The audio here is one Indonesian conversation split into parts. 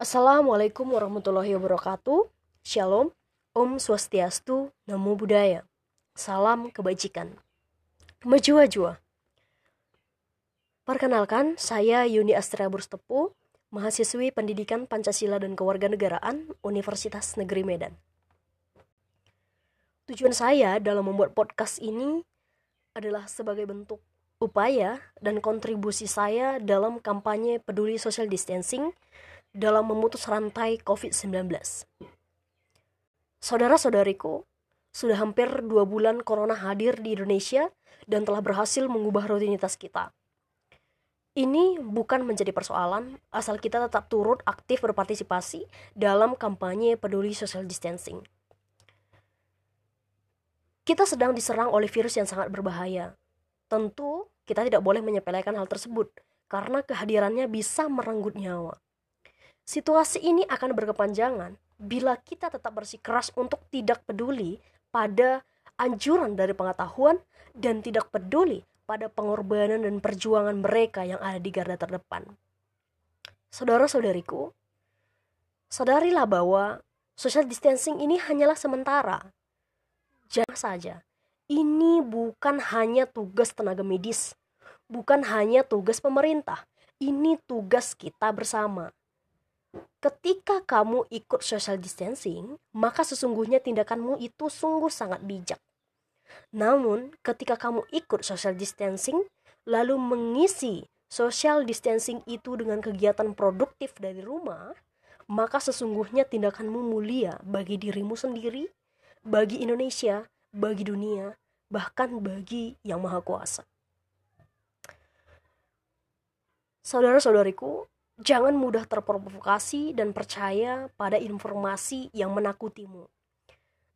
Assalamualaikum warahmatullahi wabarakatuh. Shalom, Om Swastiastu, Namo Buddhaya. Salam kebajikan. Mejua-jua. Perkenalkan, saya Yuni Astria Burstepu, mahasiswi Pendidikan Pancasila dan Kewarganegaraan Universitas Negeri Medan. Tujuan saya dalam membuat podcast ini adalah sebagai bentuk upaya dan kontribusi saya dalam kampanye peduli social distancing dalam memutus rantai COVID-19. Saudara-saudariku, sudah hampir dua bulan corona hadir di Indonesia dan telah berhasil mengubah rutinitas kita. Ini bukan menjadi persoalan asal kita tetap turut aktif berpartisipasi dalam kampanye peduli social distancing. Kita sedang diserang oleh virus yang sangat berbahaya. Tentu, kita tidak boleh menyepelekan hal tersebut karena kehadirannya bisa merenggut nyawa. Situasi ini akan berkepanjangan bila kita tetap bersikeras untuk tidak peduli pada anjuran dari pengetahuan dan tidak peduli pada pengorbanan dan perjuangan mereka yang ada di garda terdepan. Saudara-saudariku, sadarilah bahwa social distancing ini hanyalah sementara. Jangan saja, ini bukan hanya tugas tenaga medis, bukan hanya tugas pemerintah, ini tugas kita bersama. Ketika kamu ikut social distancing, maka sesungguhnya tindakanmu itu sungguh sangat bijak. Namun, ketika kamu ikut social distancing, lalu mengisi social distancing itu dengan kegiatan produktif dari rumah, maka sesungguhnya tindakanmu mulia bagi dirimu sendiri, bagi Indonesia, bagi dunia, bahkan bagi Yang Maha Kuasa. Saudara-saudariku, jangan mudah terprovokasi dan percaya pada informasi yang menakutimu.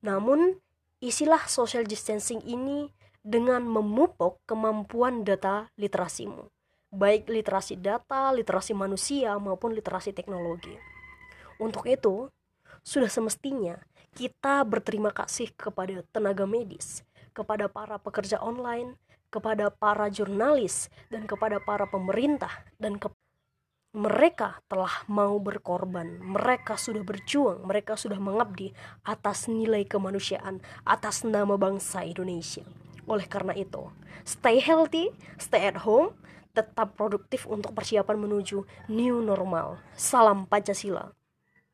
Namun, isilah social distancing ini dengan memupuk kemampuan data literasimu, baik literasi data, literasi manusia, maupun literasi teknologi. Untuk itu, sudah semestinya kita berterima kasih kepada tenaga medis, kepada para pekerja online, kepada para jurnalis, dan kepada para pemerintah, dan ke mereka telah mau berkorban, mereka sudah berjuang, mereka sudah mengabdi atas nilai kemanusiaan, atas nama bangsa Indonesia. Oleh karena itu, stay healthy, stay at home, tetap produktif untuk persiapan menuju new normal. Salam Pancasila.